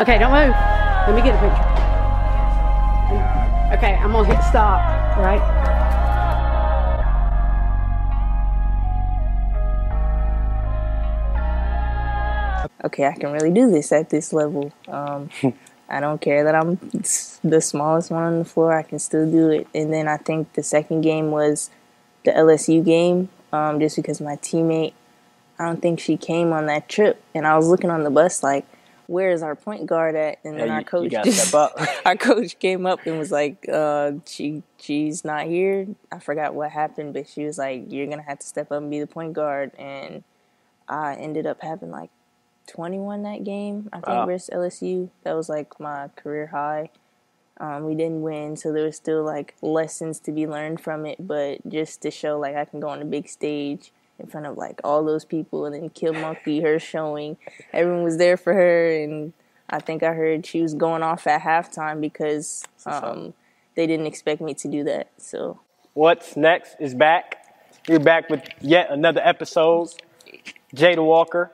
Okay, don't move. Let me get a picture. Okay, I'm gonna hit stop, right? okay, I can really do this at this level. Um, I don't care that I'm the smallest one on the floor. I can still do it. And then I think the second game was the LSU game, um, just because my teammate, I don't think she came on that trip, and I was looking on the bus like, where is our point guard at? And then Yeah, our coach you just, step up. our coach came up and was like, uh, she she's not here. I forgot what happened, but she was like, you're gonna have to step up and be the point guard. And I ended up having like 21 that game. I think Wow. versus LSU. That was like my career high. Um, we didn't win, so there was still like lessons to be learned from it. But just to show like I can go on a big stage in front of like all those people, and then Kim Mulkey, her showing, everyone was there for her, and I think I heard she was going off at halftime because um, they didn't expect me to do that. So What's next is back. We're back with yet another episode. Jada Walker,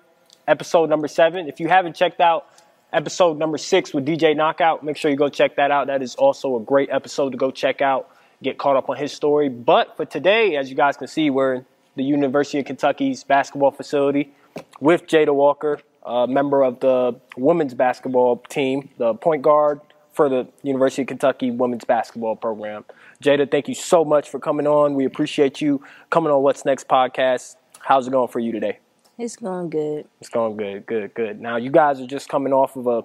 episode number seven. If you haven't checked out episode number six with DJ Knockout, make sure you go check that out. That is also a great episode to go check out, get caught up on his story. But for today, as you guys can see, we're the University of Kentucky's basketball facility with Jada Walker, a member of the women's basketball team, the point guard for the University of Kentucky women's basketball program. Jada, thank you so much for coming on. We appreciate you coming on What's Next podcast. How's it going for you today? it's going good. It's going good, good, good. Now you guys are just coming off of a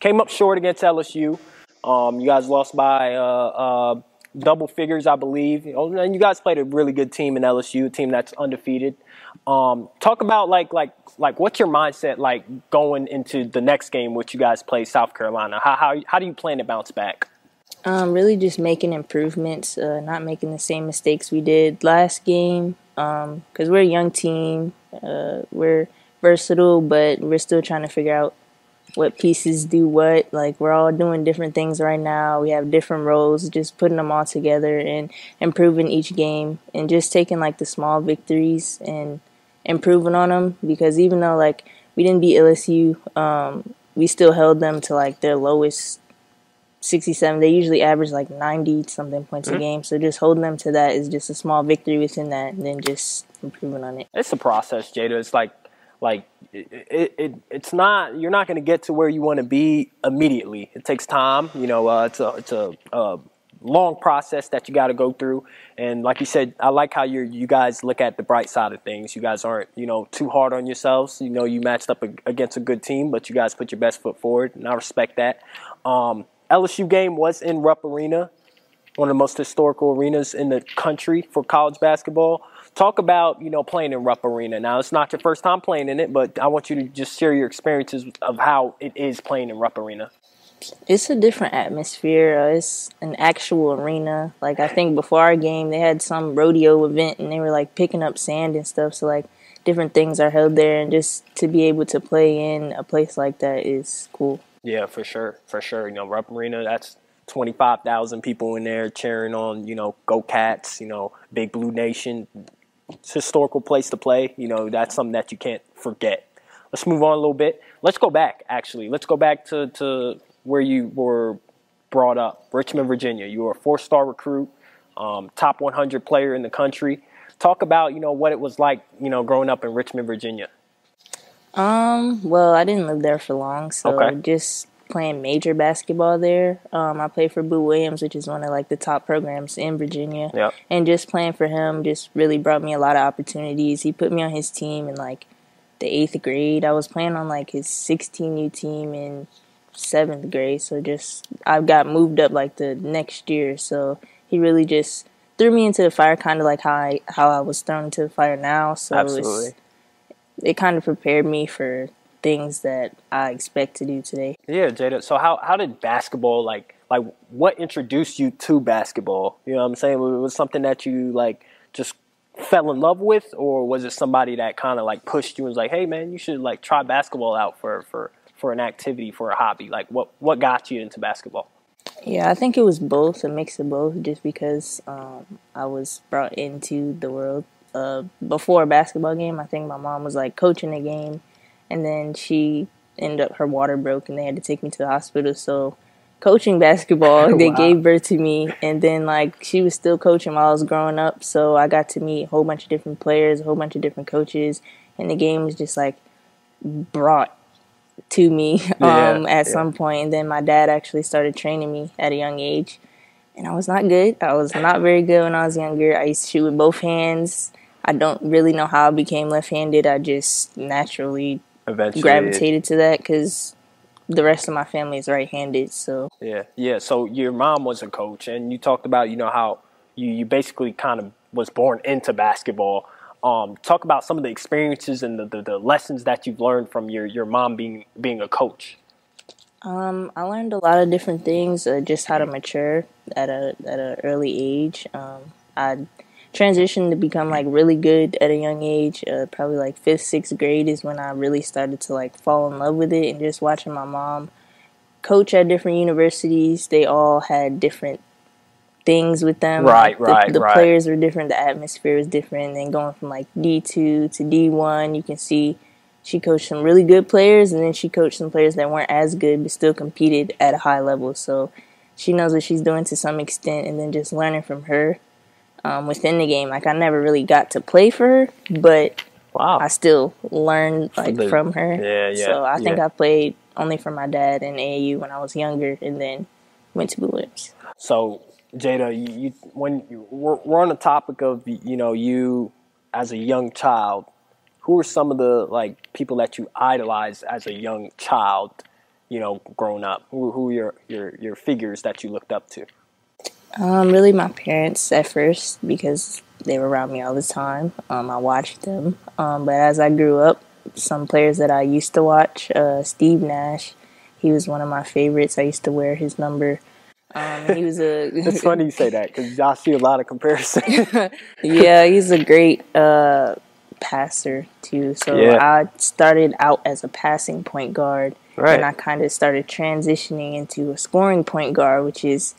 came up short against LSU. Um, you guys lost by uh, uh, double figures, I believe. Know, And you guys played a really good team in LSU, a team that's undefeated. Um, talk about like like like what's your mindset like going into the next game, which you guys play South Carolina? How how how do you plan to bounce back? Um, really just making improvements, uh, not making the same mistakes we did last game. Um, cause we're a young team, uh, we're versatile, but we're still trying to figure out what pieces do what. Like we're all doing different things right now. We have different roles, just putting them all together and improving each game and just taking like the small victories and improving on them. Because even though like we didn't beat LSU, um, we still held them to like their lowest 67. They usually average like 90 something points a game. So just holding them to that is just a small victory within that, and then just improving on it. it's a process, Jada. It's like like it, it, it it's not you're not going to get to where you want to be immediately. It takes time. You know, uh, it's a it's a, uh long process that you got to go through. And like you said, I like how you you guys look at the bright side of things. You guys aren't you know too hard on yourselves. You know, you matched up against a good team, but you guys put your best foot forward, and I respect that. Um, LSU game was in Rupp Arena one of the most historical arenas in the country for college basketball. Talk about you know playing in Rupp Arena. Now it's not your first time playing in it, but I want you to just share your experiences of how it is playing in Rupp Arena. It's a different atmosphere. Uh, it's an actual arena. Like I think before our game, they had some rodeo event, and they were like picking up sand and stuff. So like different things are held there, and just to be able to play in a place like that is cool. Yeah, for sure, for sure. You know, Rupp Arena. That's twenty five thousand people in there cheering on. You know, Go Cats. You know, Big Blue Nation. It's a historical place to play. You know, that's something that you can't forget. Let's move on a little bit. Let's go back. Actually, let's go back to to where you were brought up, Richmond, Virginia. You were a four star recruit, um, top one hundred player in the country. Talk about you know what it was like. You know, growing up in Richmond, Virginia. Um, well, I didn't live there for long, so Okay. just playing major basketball there. Um, I played for Boo Williams, which is one of like the top programs in Virginia. Yep. And just playing for him just really brought me a lot of opportunities. He put me on his team in like the eighth grade. I was playing on like his 16U team in seventh grade. So just I got moved up like the next year. So he really just threw me into the fire, kind of like how I how I was thrown into the fire now. So it was Absolutely. it kind of prepared me for things that I expect to do today. Yeah, Jada. So how how did basketball like like what introduced you to basketball? You know what I'm saying? Was it something that you like just fell in love with or was it somebody that kind of like pushed you and was like, "Hey man, you should like try basketball out for for for an activity, for a hobby." Like what what got you into basketball? Yeah, I think it was both, a mix of both, just because um, I was brought into the world uh, before a basketball game. I think my mom was like coaching a game, and then she ended up her water broke and they had to take me to the hospital. So coaching basketball, they Wow. gave birth to me, and then like she was still coaching while I was growing up. So I got to meet a whole bunch of different players, a whole bunch of different coaches, and the game was just like brought to me Yeah, um, at yeah. some point. And then my dad actually started training me at a young age, and I was not good. I was not very good when I was younger. I used to shoot with both hands. I don't really know how I became left-handed. I just naturally Eventually, gravitated to that because the rest of my family is right-handed. So Yeah, yeah. So your mom was a coach, and you talked about you know how you you basically kind of was born into basketball. Um, talk about some of the experiences and the, the, the lessons that you've learned from your, your mom being being a coach. um, I learned a lot of different things, uh, just how to mature at a at an early age. Um, I transitioned to become like really good at a young age. Uh, probably like fifth, sixth grade is when I really started to like fall in love with it, and just watching my mom coach at different universities. They all had different things with them. Right, Like, the, right, The right. players were different. The atmosphere was different. And then going from like D two to D one, you can see she coached some really good players, and then she coached some players that weren't as good but still competed at a high level. So she knows what she's doing to some extent, and then just learning from her um, within the game. Like I never really got to play for her, but Wow. I still learned like the- from her. yeah, yeah, So I think yeah. I played only for my dad in AAU when I was younger, and then went to Blue Lips. So Jada, you, you when you, we're, we're on the topic of you know you as a young child, who are some of the like people that you idolized as a young child? You know, growing up, who who are your your your figures that you looked up to? Um, really, my parents at first because they were around me all the time. Um, I watched them. Um, but as I grew up, some players that I used to watch, uh, Steve Nash, he was one of my favorites. I used to wear his number. Um, he was a It's funny you say that because I see a lot of comparisons. yeah, he's a great uh, passer too. So Yeah. I started out as a passing point guard, Right. and I kind of started transitioning into a scoring point guard, which is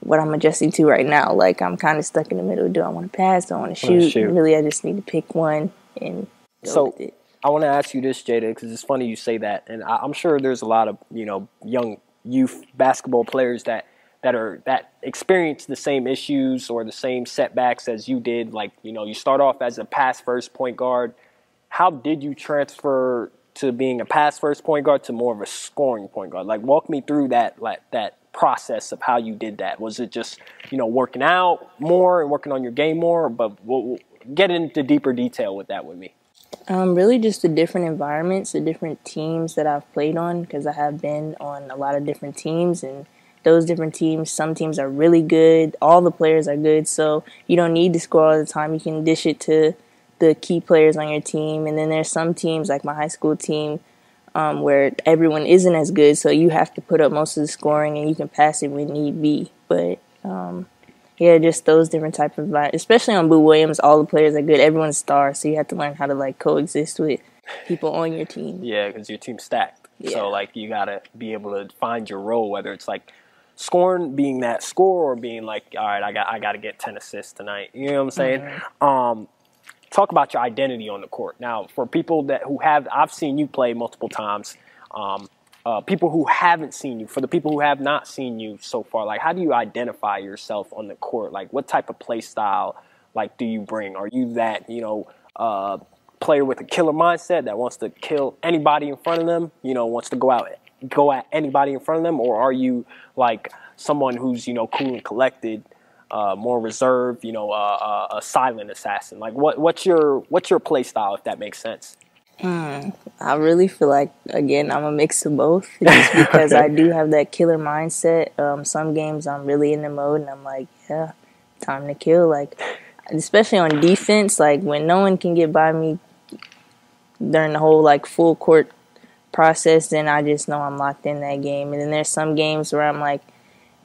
what I'm adjusting to right now. Like I'm kind of stuck in the middle. Do I want to pass? Do I want to shoot? shoot. Really, I just need to pick one and go So- with it. I want to ask you this, Jada, because it's funny you say that, and I, I'm sure there's a lot of you know young youth basketball players that that are that experience the same issues or the same setbacks as you did. Like you know, you start off as a pass first point guard. How did you transfer to being a pass first point guard to more of a scoring point guard? Like, walk me through that like that process of how you did that. Was it just you know working out more and working on your game more? But we'll, we'll get into deeper detail with that with me. Um, really, just the different environments, the different teams that I've played on, because I have been on a lot of different teams, and those different teams, some teams are really good. All the players are good, so you don't need to score all the time. You can dish it to the key players on your team, and then there's some teams like my high school team. Um, where everyone isn't as good, so you have to put up most of the scoring, and you can pass it when need be. But um, yeah, just those different type of envi- especially on Boo Williams, all the players are good. Everyone's stars, so you have to learn how to like coexist with people on your team. Yeah, because your team's stacked. Yeah. So like you gotta be able to find your role, whether it's like scoring, being that scorer, or being like, all right, I got I got to get ten assists tonight. You know what I'm saying? Um, talk about your identity on the court. Now, for people that who have, I've seen you play multiple times. Um, uh, people who haven't seen you, for the people who have not seen you so far, like how do you identify yourself on the court? Like what type of play style, like do you bring? Are you that you know uh, player with a killer mindset that wants to kill anybody in front of them? You know, wants to go out go at anybody in front of them, or are you like someone who's you know cool and collected? Uh, more reserved, you know, uh, uh, a silent assassin. Like, what what's your what's your play style, if that makes sense? I really feel like again I'm a mix of both, just because I do have that killer mindset. Um, some games I'm really in the mode, and I'm like, yeah, time to kill. Like, especially on defense, like when no one can get by me during the whole like full court process, then I just know I'm locked in that game. And then there's some games where I'm like,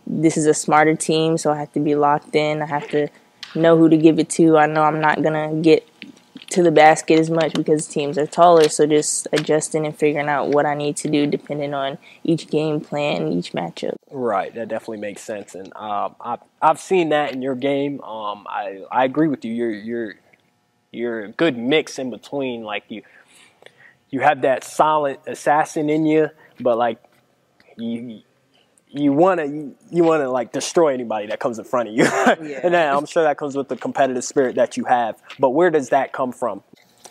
this is a smarter team, so I have to be locked in. I have to know who to give it to. I know I'm not gonna get to the basket as much because teams are taller. So just adjusting and figuring out what I need to do depending on each game plan, each matchup. Right, that definitely makes sense, and um, I've I've seen that in your game. Um, I I agree with you. You're you're you're a good mix in between. Like you you have that solid assassin in you, but like you you want to you, you want to like destroy anybody that comes in front of you, Yeah. and then I'm sure that comes with the competitive spirit that you have. But where does that come from?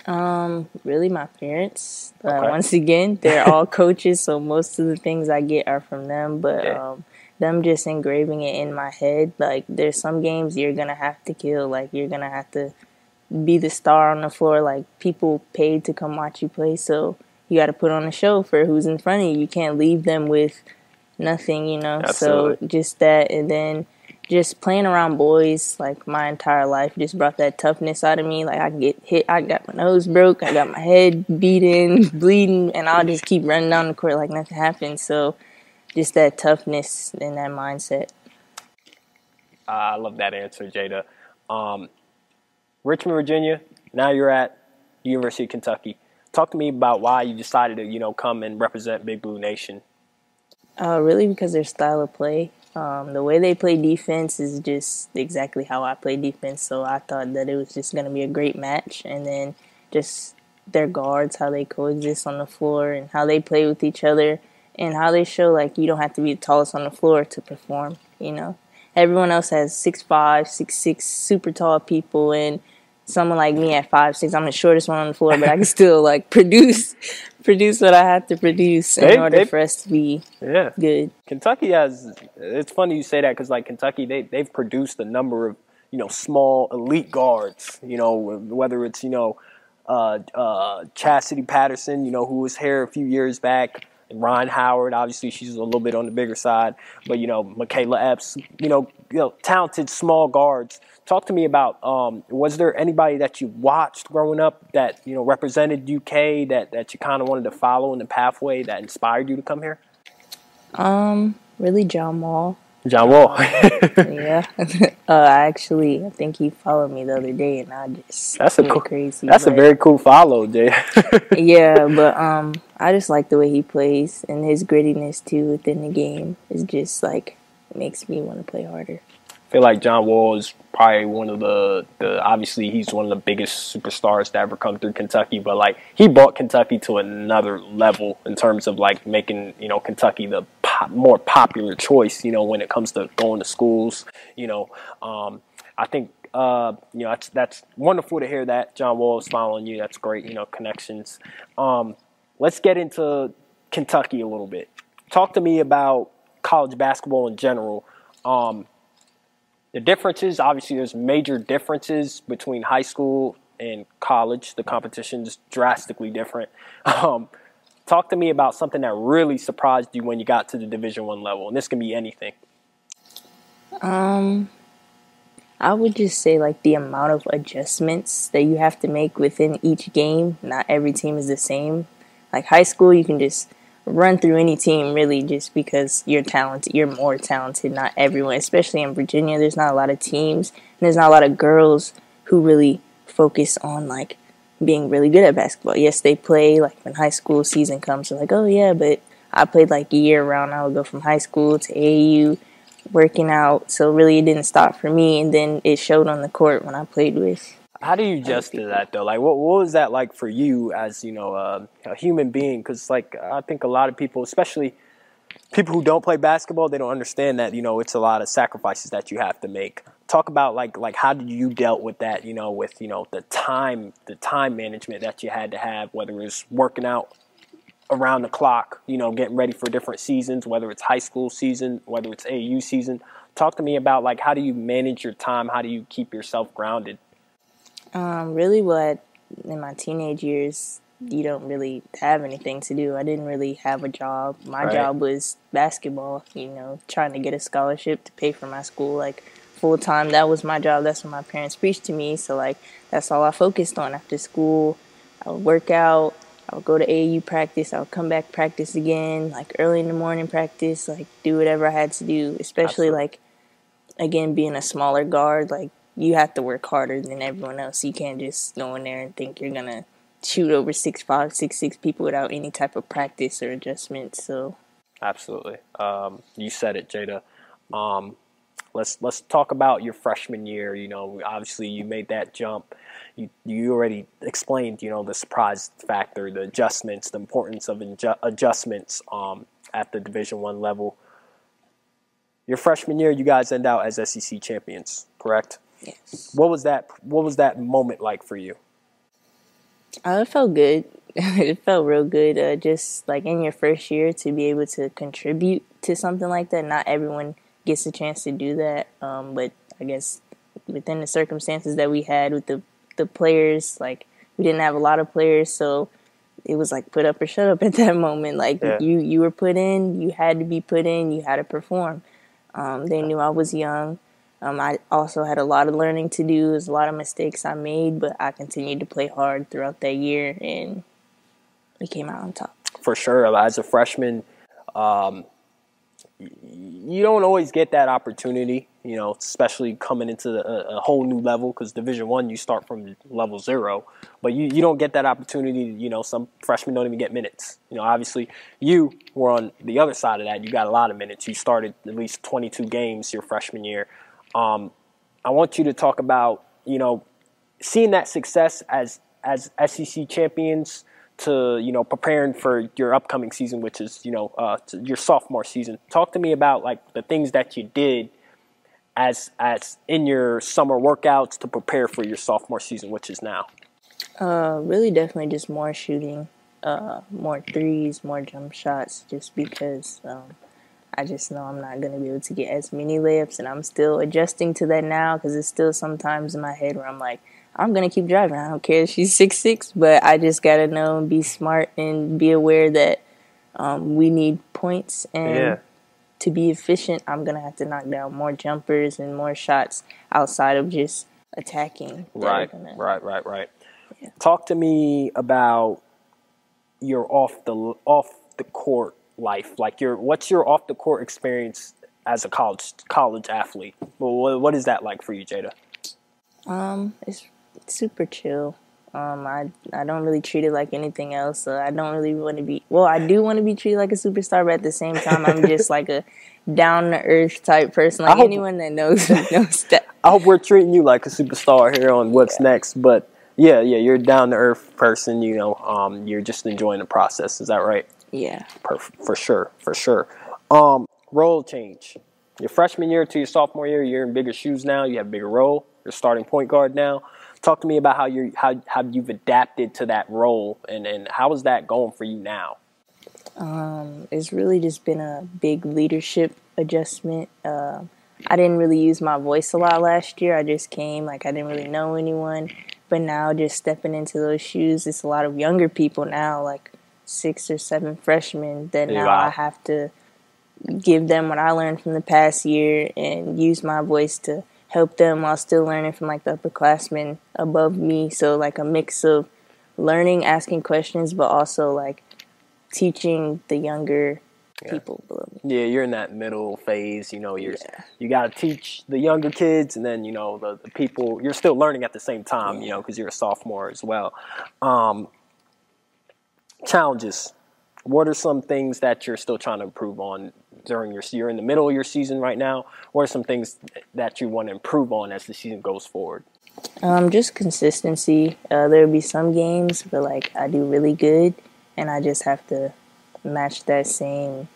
Um, really, my parents. Uh, Okay. Once again, they're all coaches, so most of the things I get are from them. But Yeah. um, them just engraving it in my head. Like, there's some games you're gonna have to kill. Like, you're gonna have to be the star on the floor. Like, people paid to come watch you play, so you got to put on a show for who's in front of you. You can't leave them with nothing, you know. Absolutely. So just that, and then just playing around boys like my entire life just brought that toughness out of me. Like I get hit, I got my nose broke, I got my head beaten, bleeding, and I'll just keep running down the court like nothing happened. So just that toughness and that mindset. I love that answer, Jada. Um, Richmond, Virginia. Now you're at University of Kentucky. Talk to me about why you decided to, you know, come and represent Big Blue Nation. Uh, really, because their style of play, um, the way they play defense is just exactly how I play defense. So I thought that it was just going to be a great match, and then just their guards, how they coexist on the floor, and how they play with each other, and how they show like you don't have to be the tallest on the floor to perform. You know, everyone else has six five, six six, super tall people, and someone like me at five six, I'm the shortest one on the floor, but I can still like produce produce what I have to produce in They- order they- for us to be Yeah. good. Kentucky has. It's funny you say that because like Kentucky, they they've produced a number of you know small elite guards. You know whether it's you know uh, uh, Chastity Patterson, you know who was here a few years back, and Rhyne Howard. Obviously, she's a little bit on the bigger side, but you know Makayla Epps. You know, you know talented small guards. Talk to me about um, was there anybody that you watched growing up that you know represented UK that that you kind of wanted to follow in the pathway that inspired you to come here? Um, really, John Wall. John Wall. Yeah. uh, I actually, I think he followed me the other day, and I just That's a cool- crazy. That's a very cool follow, Jay. yeah, but um, I just like the way he plays and his grittiness too within the game. is just like makes me want to play harder. Feel like John Wall is probably one of the, the obviously he's one of the biggest superstars to ever come through Kentucky, but like he brought Kentucky to another level in terms of like making you know Kentucky the pop, more popular choice. You know when it comes to going to schools. You know, um, I think uh, you know that's that's wonderful to hear that John Wall is following you. That's great. You know connections. Um, let's get into Kentucky a little bit. Talk to me about college basketball in general. Um, the differences, obviously, there's major differences between high school and college. The competition is drastically different. Um, talk to me about something that really surprised you when you got to the Division One level, and this can be anything. Um, I would just say like the amount of adjustments that you have to make within each game. Not every team is the same. Like high school, you can just run through any team really just because you're talented. You're more talented. Not everyone, especially in Virginia, there's not a lot of teams and there's not a lot of girls who really focus on like being really good at basketball. Yes, they play like when high school season comes. They're like, oh yeah, but I played like year round. I would go from high school to au working out. So really, it didn't stop for me, and then it showed on the court when I played with. How do you adjust to that though? Like, what what was that like for you as you know uh, a human being? Because like I think a lot of people, especially people who don't play basketball, they don't understand that you know it's a lot of sacrifices that you have to make. Talk about like like how did you dealt with that? You know, with you know the time the time management that you had to have, whether it's working out around the clock, you know, getting ready for different seasons, whether it's high school season, whether it's AAU season. Talk to me about like how do you manage your time? How do you keep yourself grounded? Um, really, what in my teenage years, you don't really have anything to do. I didn't really have a job. My Right. job was basketball. You know, trying to get a scholarship to pay for my school, like full time. That was my job. That's what my parents preached to me. So like, that's all I focused on after school. I would work out. I would go to AAU practice. I would come back practice again, like early in the morning practice, like do whatever I had to do, especially Absolutely. like again being a smaller guard, like you have to work harder than everyone else. You can't just go in there and think you're gonna shoot over six five, six six people without any type of practice or adjustment. So Absolutely. Um, you said it, Jada. Um, Let's let's talk about your freshman year. You know, obviously you made that jump. You you already explained, you know, the surprise factor, the adjustments, the importance of adju- adjustments um, at the Division One level. Your freshman year, you guys end out as SEC champions, correct? Yes. What was that? What was that moment like for you? Uh, it felt good. it felt real good. Uh, just like in your first year to be able to contribute to something like that. Not everyone gets a chance to do that. Um, but I guess within the circumstances that we had with the the players, like we didn't have a lot of players, so it was like put up or shut up at that moment. Like Yeah. you you were put in, you had to be put in, you had to perform. Um, they knew I was young. Um, I also had a lot of learning to do. A lot of mistakes I made, but I continued to play hard throughout that year, and we came out on top. for sure. As a freshman, um, you don't always get that opportunity. You know, especially coming into a, a whole new level because Division One, you start from level zero, but you, you don't get that opportunity. You know, some freshmen don't even get minutes. You know, obviously, you were on the other side of that. You got a lot of minutes. You started at least 22 games your freshman year. Um, I want you to talk about you know seeing that success as as SEC champions to you know preparing for your upcoming season, which is you know uh, your sophomore season. Talk to me about like the things that you did as as in your summer workouts to prepare for your sophomore season, which is now. Uh, really, definitely just more shooting, uh, more threes, more jump shots, just because um, I just know I'm not gonna be able to get as many layups, and I'm still adjusting to that now because it's still sometimes in my head where I'm like, I'm gonna keep driving. I don't care if she's six six, but I just gotta know and be smart and be aware that um, we need points and to be efficient, I'm gonna have to knock down more jumpers and more shots outside of just attacking. Right, gonna- right, right, right. Talk to me about your off the off the court life. Like your what's your off the court experience as a college college athlete? Well, what, what is that like for you, Jada? Um, it's super chill. Um, I I don't really treat it like anything else. Uh, I don't really want to be. Well, I do want to be treated like a superstar, but at the same time, I'm just like a down to earth type person. Like hope- anyone that knows me knows that. I hope we're treating you like a superstar here on What's Next. But yeah, yeah, you're a down to earth person. You know, um, you're just enjoying the process. Is that right? Yeah. Per- for sure, for sure. Um, role change. Your freshman year to your sophomore year, you're in bigger shoes now. You have a bigger role. You're starting point guard now. Talk to me about how you how how you've adapted to that role, and and how is that going for you now? Um, it's really just been a big leadership adjustment. Uh, I didn't really use my voice a lot last year. I just came like I didn't really know anyone. But now, just stepping into those shoes, it's a lot of younger people now, like six or seven freshmen, that now Wow. I have to give them what I learned from the past year and use my voice to help them while still learning from like the upperclassmen above me. So like a mix of learning, asking questions, but also like teaching the younger people below me. Yeah, you're in that middle phase. You know, you're you got to teach the younger kids, and then you know the, the people. You're still learning at the same time. You know, because you're a sophomore as well. Um, challenges. What are some things that you're still trying to improve on during your? You're in the middle of your season right now. What are some things that you want to improve on as the season goes forward? Um, just consistency. Uh, there'll be some games where like I do really good, and I just have to match that same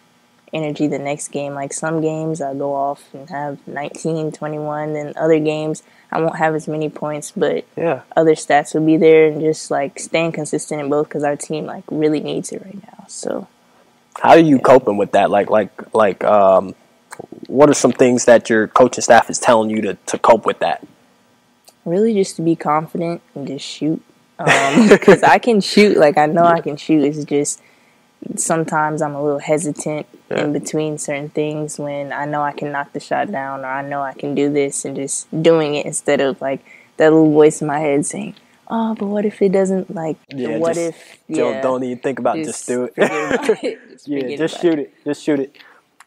energy the next game. Like some games I go off and have 19, 21, and other games I won't have as many points, but Yeah. other stats will be there, and just like staying consistent in both because our team like really needs it right now. So How are you coping with that? Like, like, like, um, what are some things that your coaching staff is telling you to, to cope with that? really just to be confident and just shoot because I can shoot. Like I know I can shoot. It's just sometimes I'm a little hesitant in between certain things when I know I can knock the shot down or I know I can do this and just doing it instead of like that little voice in my head saying, "Oh, but what if it doesn't like? Yeah, what just if? Don't, Yeah, don't even think about it. Just, do it. it. Just yeah, just shoot it. Just shoot it.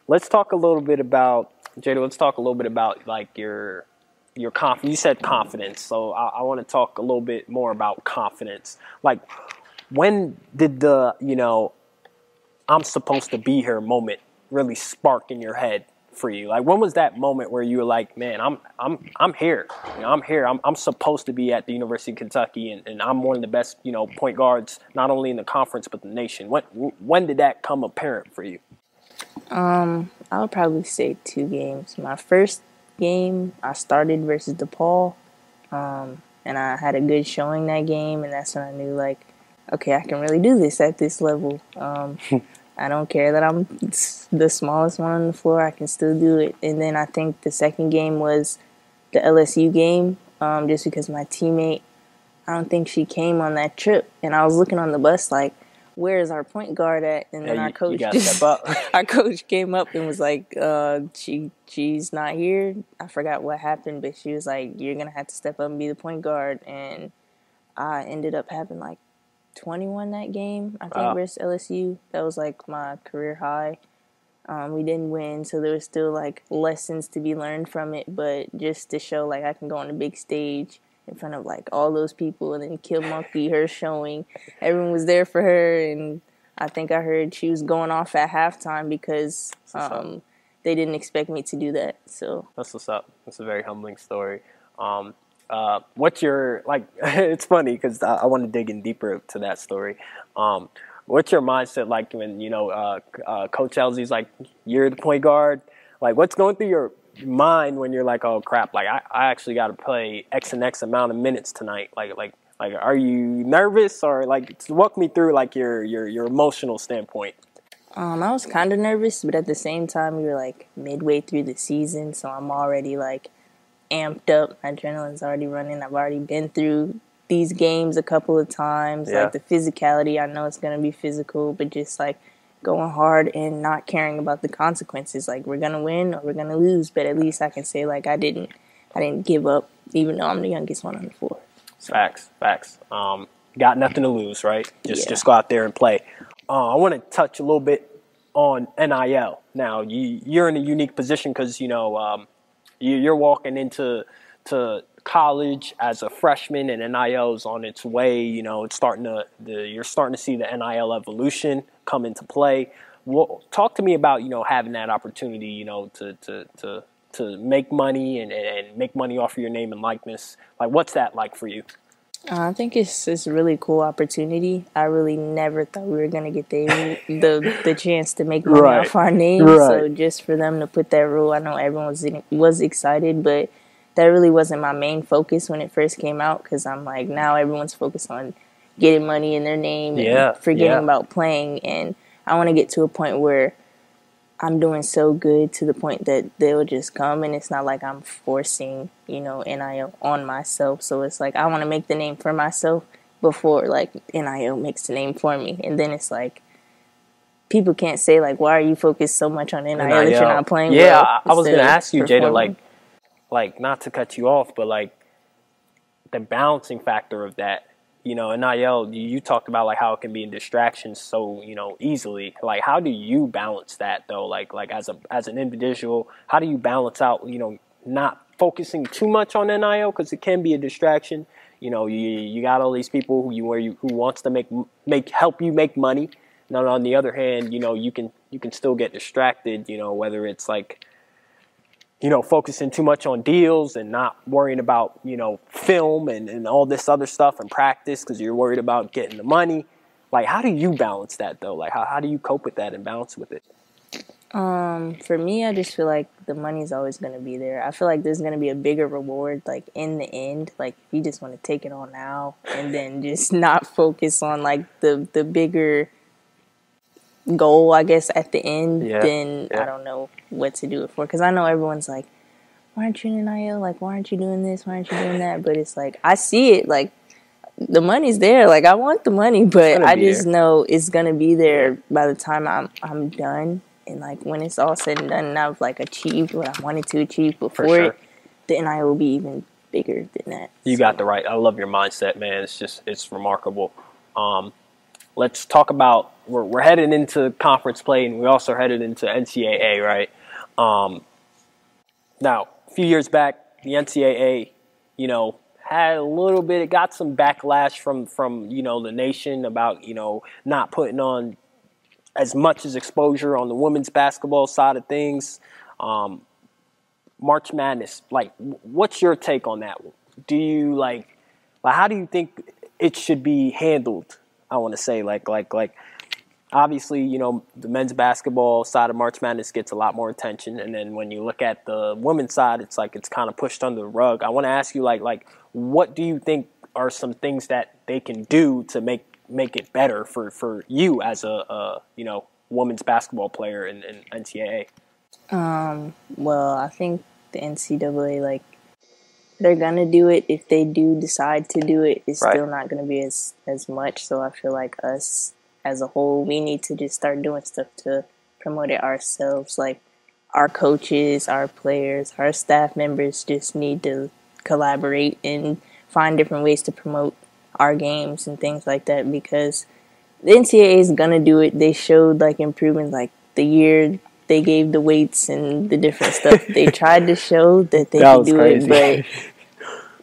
Let's talk a little bit about Jada. Let's talk a little bit about like your your conf. You said confidence, so I, I want to talk a little bit more about confidence. Like, when did the you know I'm supposed to be here moment really spark in your head? for you? Like when was that moment where you were like, man, I'm I'm I'm here. You know, I'm here. I'm I'm supposed to be at the University of Kentucky and, and I'm one of the best, you know, point guards not only in the conference but the nation. When when did that come apparent for you? Um, I would probably say two games. My first game I started versus DePaul. Um, and I had a good showing that game and that's when I knew like, okay, I can really do this at this level. Um, I don't care that I'm the smallest one on the floor. I can still do it. And then I think the second game was the LSU game, um, just because my teammate, I don't think she came on that trip, and I was looking on the bus like, where is our point guard at? And then Yeah, our you- coach you just, our coach came up and was like, uh, she she's not here. I forgot what happened, but she was like, you're gonna have to step up and be the point guard. And I ended up having like 21 that game. I think Wow. versus LSU. That was like my career high. Um, we didn't win, so there was still like lessons to be learned from it. But just to show like I can go on the big stage in front of like all those people, and then Kim Mulkey, her showing, everyone was there for her, and I think I heard she was going off at halftime because um, they didn't expect me to do that. So That's what's up. That's a very humbling story. Um, uh, what's your like? it's funny because I, I want to dig in deeper to that story. Um, what's your mindset like when you know uh, uh, Coach Elzy's like you're the point guard? Like, what's going through your mind when you're like, oh crap, like I, I actually got to play X and X amount of minutes tonight? Like, like, like, are you nervous or like walk me through like your your your emotional standpoint? Um, I was kind of nervous, but at the same time, we were like midway through the season, so I'm already like amped up. My adrenaline's already running. I've already been through these games a couple of times. Yeah. Like the physicality, I know it's gonna be physical, but just like going hard and not caring about the consequences. Like we're gonna win or we're gonna lose, but at least I can say like I didn't, I didn't give up, even though I'm the youngest one on the floor. Facts, facts. Um, got nothing to lose, right? Just Yeah. just go out there and play. Uh, I want to touch a little bit on NIL. Now, you you're in a unique position because you know um, you're walking into to college as a freshman, and NIL is on its way. You know, it's starting to the you're starting to see the NIL evolution come into play. Well, talk to me about you know having that opportunity. You know, to to to to make money and, and make money off of your name and likeness. Like, what's that like for you? Uh, I think it's it's a really cool opportunity. I really never thought we were gonna get the the the chance to make money Right. off our name. So just for them to put that rule, I know everyone was was excited, but that really wasn't my main focus when it first came out because I'm like now everyone's focused on getting money in their name and Yeah, forgetting yeah. about playing. And I want to get to a point where I'm doing so good to the point that they'll just come and it's not like I'm forcing, you know, NIL on myself. So it's like I want to make the name for myself before like NIL makes the name for me. And then it's like people can't say like why are you focused so much on NIL, if you're not playing Yeah, well. I, I was gonna ask you, Jada, like, like not to cut you off, but like the balancing factor of that. You know, NIL, you, you talked about like how it can be a distraction so you know easily. Like, how do you balance that though? Like, like as a as an individual, how do you balance out? You know, not focusing too much on NIL because it can be a distraction. You know, you you got all these people who you where you who wants to make make help you make money. And on the other hand, you know, you can you can still get distracted. You know, whether it's like you know, focusing too much on deals and not worrying about, you know, film and, and all this other stuff and practice because you're worried about getting the money. Like, how do you balance that though? Like, how, how do you cope with that and balance with it? Um, for me, I just feel like the money's always going to be there. I feel like there's going to be a bigger reward, like in the end. Like you just want to take it all now and then just not focus on like the the bigger goal, I guess at the end, Yeah, then yeah. I don't know what to do it for. Because I know everyone's like, "Why aren't you in NIL? Like, why aren't you doing this? Why aren't you doing that?" But it's like I see it. Like the money's there. Like I want the money, but I just there. know it's gonna be there by the time I'm I'm done. And like when it's all said and done, and I've like achieved what I wanted to achieve before sure. it, then I will be even bigger than that. You got the right. I love your mindset, man. It's just it's remarkable. Um, let's talk about we're we're headed into conference play and we also headed into NCAA, right? Um, now, a few years back, the NCAA, you know, had a little bit. It got some backlash from from you know the nation about you know not putting on as much as exposure on the women's basketball side of things. Um, March Madness, like, what's your take on that? Do you like, like, how do you think it should be handled? I want to say, like, like, like, obviously, you know, the men's basketball side of March Madness gets a lot more attention, and then when you look at the women's side, it's like it's kind of pushed under the rug. I want to ask you, like, like, what do you think are some things that they can do to make make it better for for you as a, a you know women's basketball player in, in NCAA? Um, well, I think the NCAA like they're gonna do it if they do decide to do it. It's Right. still not gonna be as as much. So I feel like us as a whole, we need to just start doing stuff to promote it ourselves. Like our coaches, our players, our staff members just need to collaborate and find different ways to promote our games and things like that because the NCAA is gonna do it. They showed like improvement, like the year they gave the weights and the different stuff. they tried to show that they That could do crazy. it, but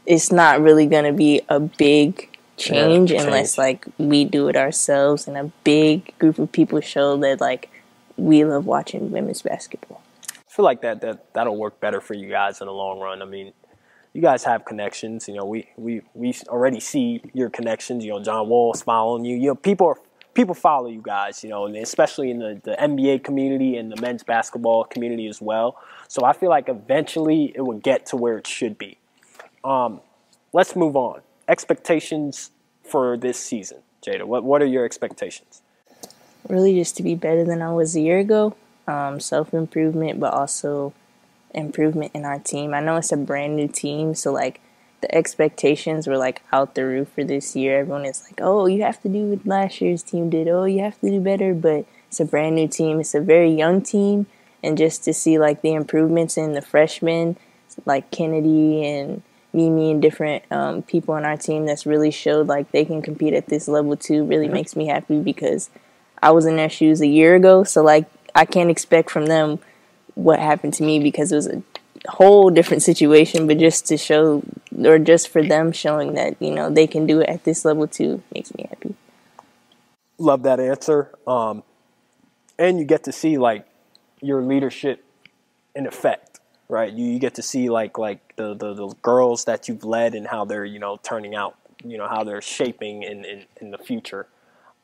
it's not really gonna be a big change Yeah, unless change. like we do it ourselves and a big group of people show that like we love watching women's basketball. I feel like that that that'll work better for you guys in the long run. I mean, you guys have connections. You know, we we we already see your connections. You know, John Wall's following you. You know, people are people follow you guys. You know, and especially in the the NBA community and the men's basketball community as well. So I feel like eventually it will get to where it should be. Um, let's move on. Expectations for this season, Jada. What what are your expectations? really just to be better than I was a year ago. Um, Self improvement, but also improvement in our team. I know it's a brand new team, so like the expectations were like out the roof for this year. Everyone is like, "Oh, you have to do what last year's team did. Oh, you have to do better." But it's a brand new team. It's a very young team, and just to see like the improvements in the freshmen, like Kennedy and Mimi and different um, people on our team that's really showed like they can compete at this level too really makes me happy because I was in their shoes a year ago, so like I can't expect from them what happened to me because it was a whole different situation. But just to show, or just for them showing that you know they can do it at this level too, makes me happy. love that answer. Um, and you get to see like your leadership in effect, right? You, you get to see like like the, the, the girls that you've led and how they're you know turning out, you know how they're shaping in in, in the future.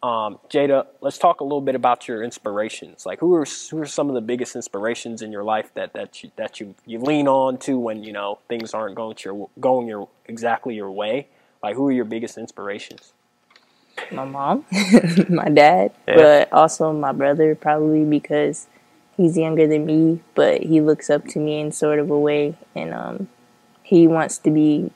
Um, Jada, let's talk a little bit about your inspirations. Like, who are who are some of the biggest inspirations in your life that that you, that you, you lean on to when you know things aren't going to your going your exactly your way? Like, who are your biggest inspirations? my mom, my dad, Yeah. but also my brother probably because he's younger than me, but he looks up to me in sort of a way, and um, he wants to be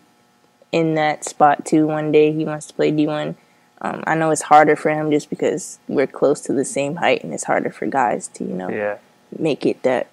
in that spot too. One day he wants to play D one. Um, I know it's harder for him just because we're close to the same height, and it's harder for guys to you know Yeah, make it that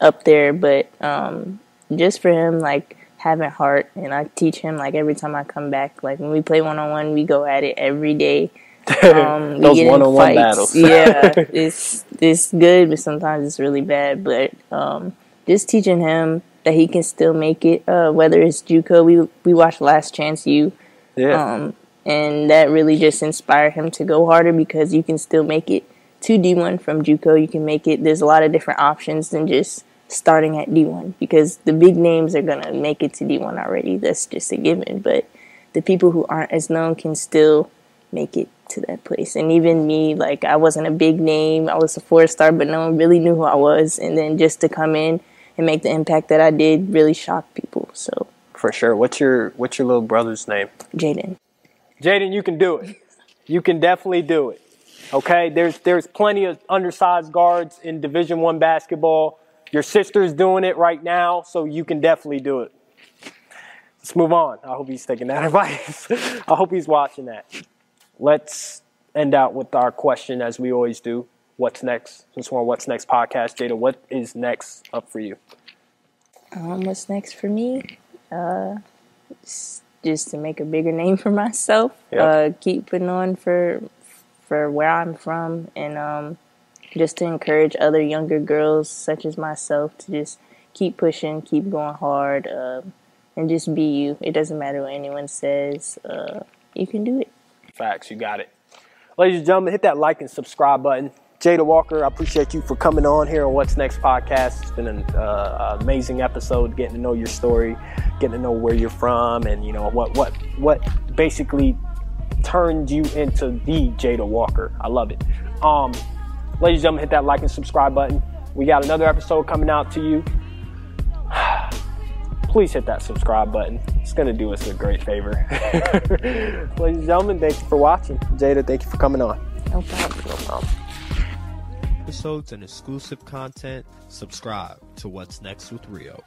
up there. But um, just for him, like having heart, and I teach him like every time I come back. Like when we play one on one, we go at it every day. Um, Those one-on-one battles. yeah, it's it's good, but sometimes it's really bad. But um, just teaching him that he can still make it, uh, whether it's JUCO. We we watched Last Chance U yeah. um, and that really just inspired him to go harder because you can still make it to D1 from JUCO. You can make it. There's a lot of different options than just starting at D1 because the big names are gonna make it to D1 already. That's just a given. But the people who aren't as known can still make it to that place. And even me, like I wasn't a big name. I was a four star, but no one really knew who I was. And then just to come in and make the impact that I did really shocked people. So For sure. What's your What's your little brother's name? Jaden. Jaden, you can do it. You can definitely do it. Okay, there's there's plenty of undersized guards in Division One basketball. Your sister's doing it right now, so you can definitely do it. Let's move on. I hope he's taking that advice. I hope he's watching that. Let's end out with our question, as we always do. What's next? Since we're on What's Next podcast, Jada, what is next up for you? Um, what's next for me? Uh, just to make a bigger name for myself. Yep. Uh, keep putting on for for where I'm from, and um, just to encourage other younger girls such as myself to just keep pushing, keep going hard, uh, and just be you. It doesn't matter what anyone says. Uh, you can do it. Facts, you got it. Ladies and gentlemen, hit that like and subscribe button. Jada Walker, I appreciate you for coming on here on What's Next podcast. It's been an uh, amazing episode, getting to know your story, getting to know where you're from, and you know what what what basically turned you into the Jada Walker. I love it. Um, ladies and gentlemen, hit that like and subscribe button. We got another episode coming out to you. Please hit that subscribe button. It's to do us a great favor. ladies and gentlemen, thank you for watching. Jada, thank you for coming on. No problem. No problem. Episodes and exclusive content, subscribe to What's Next with Rio.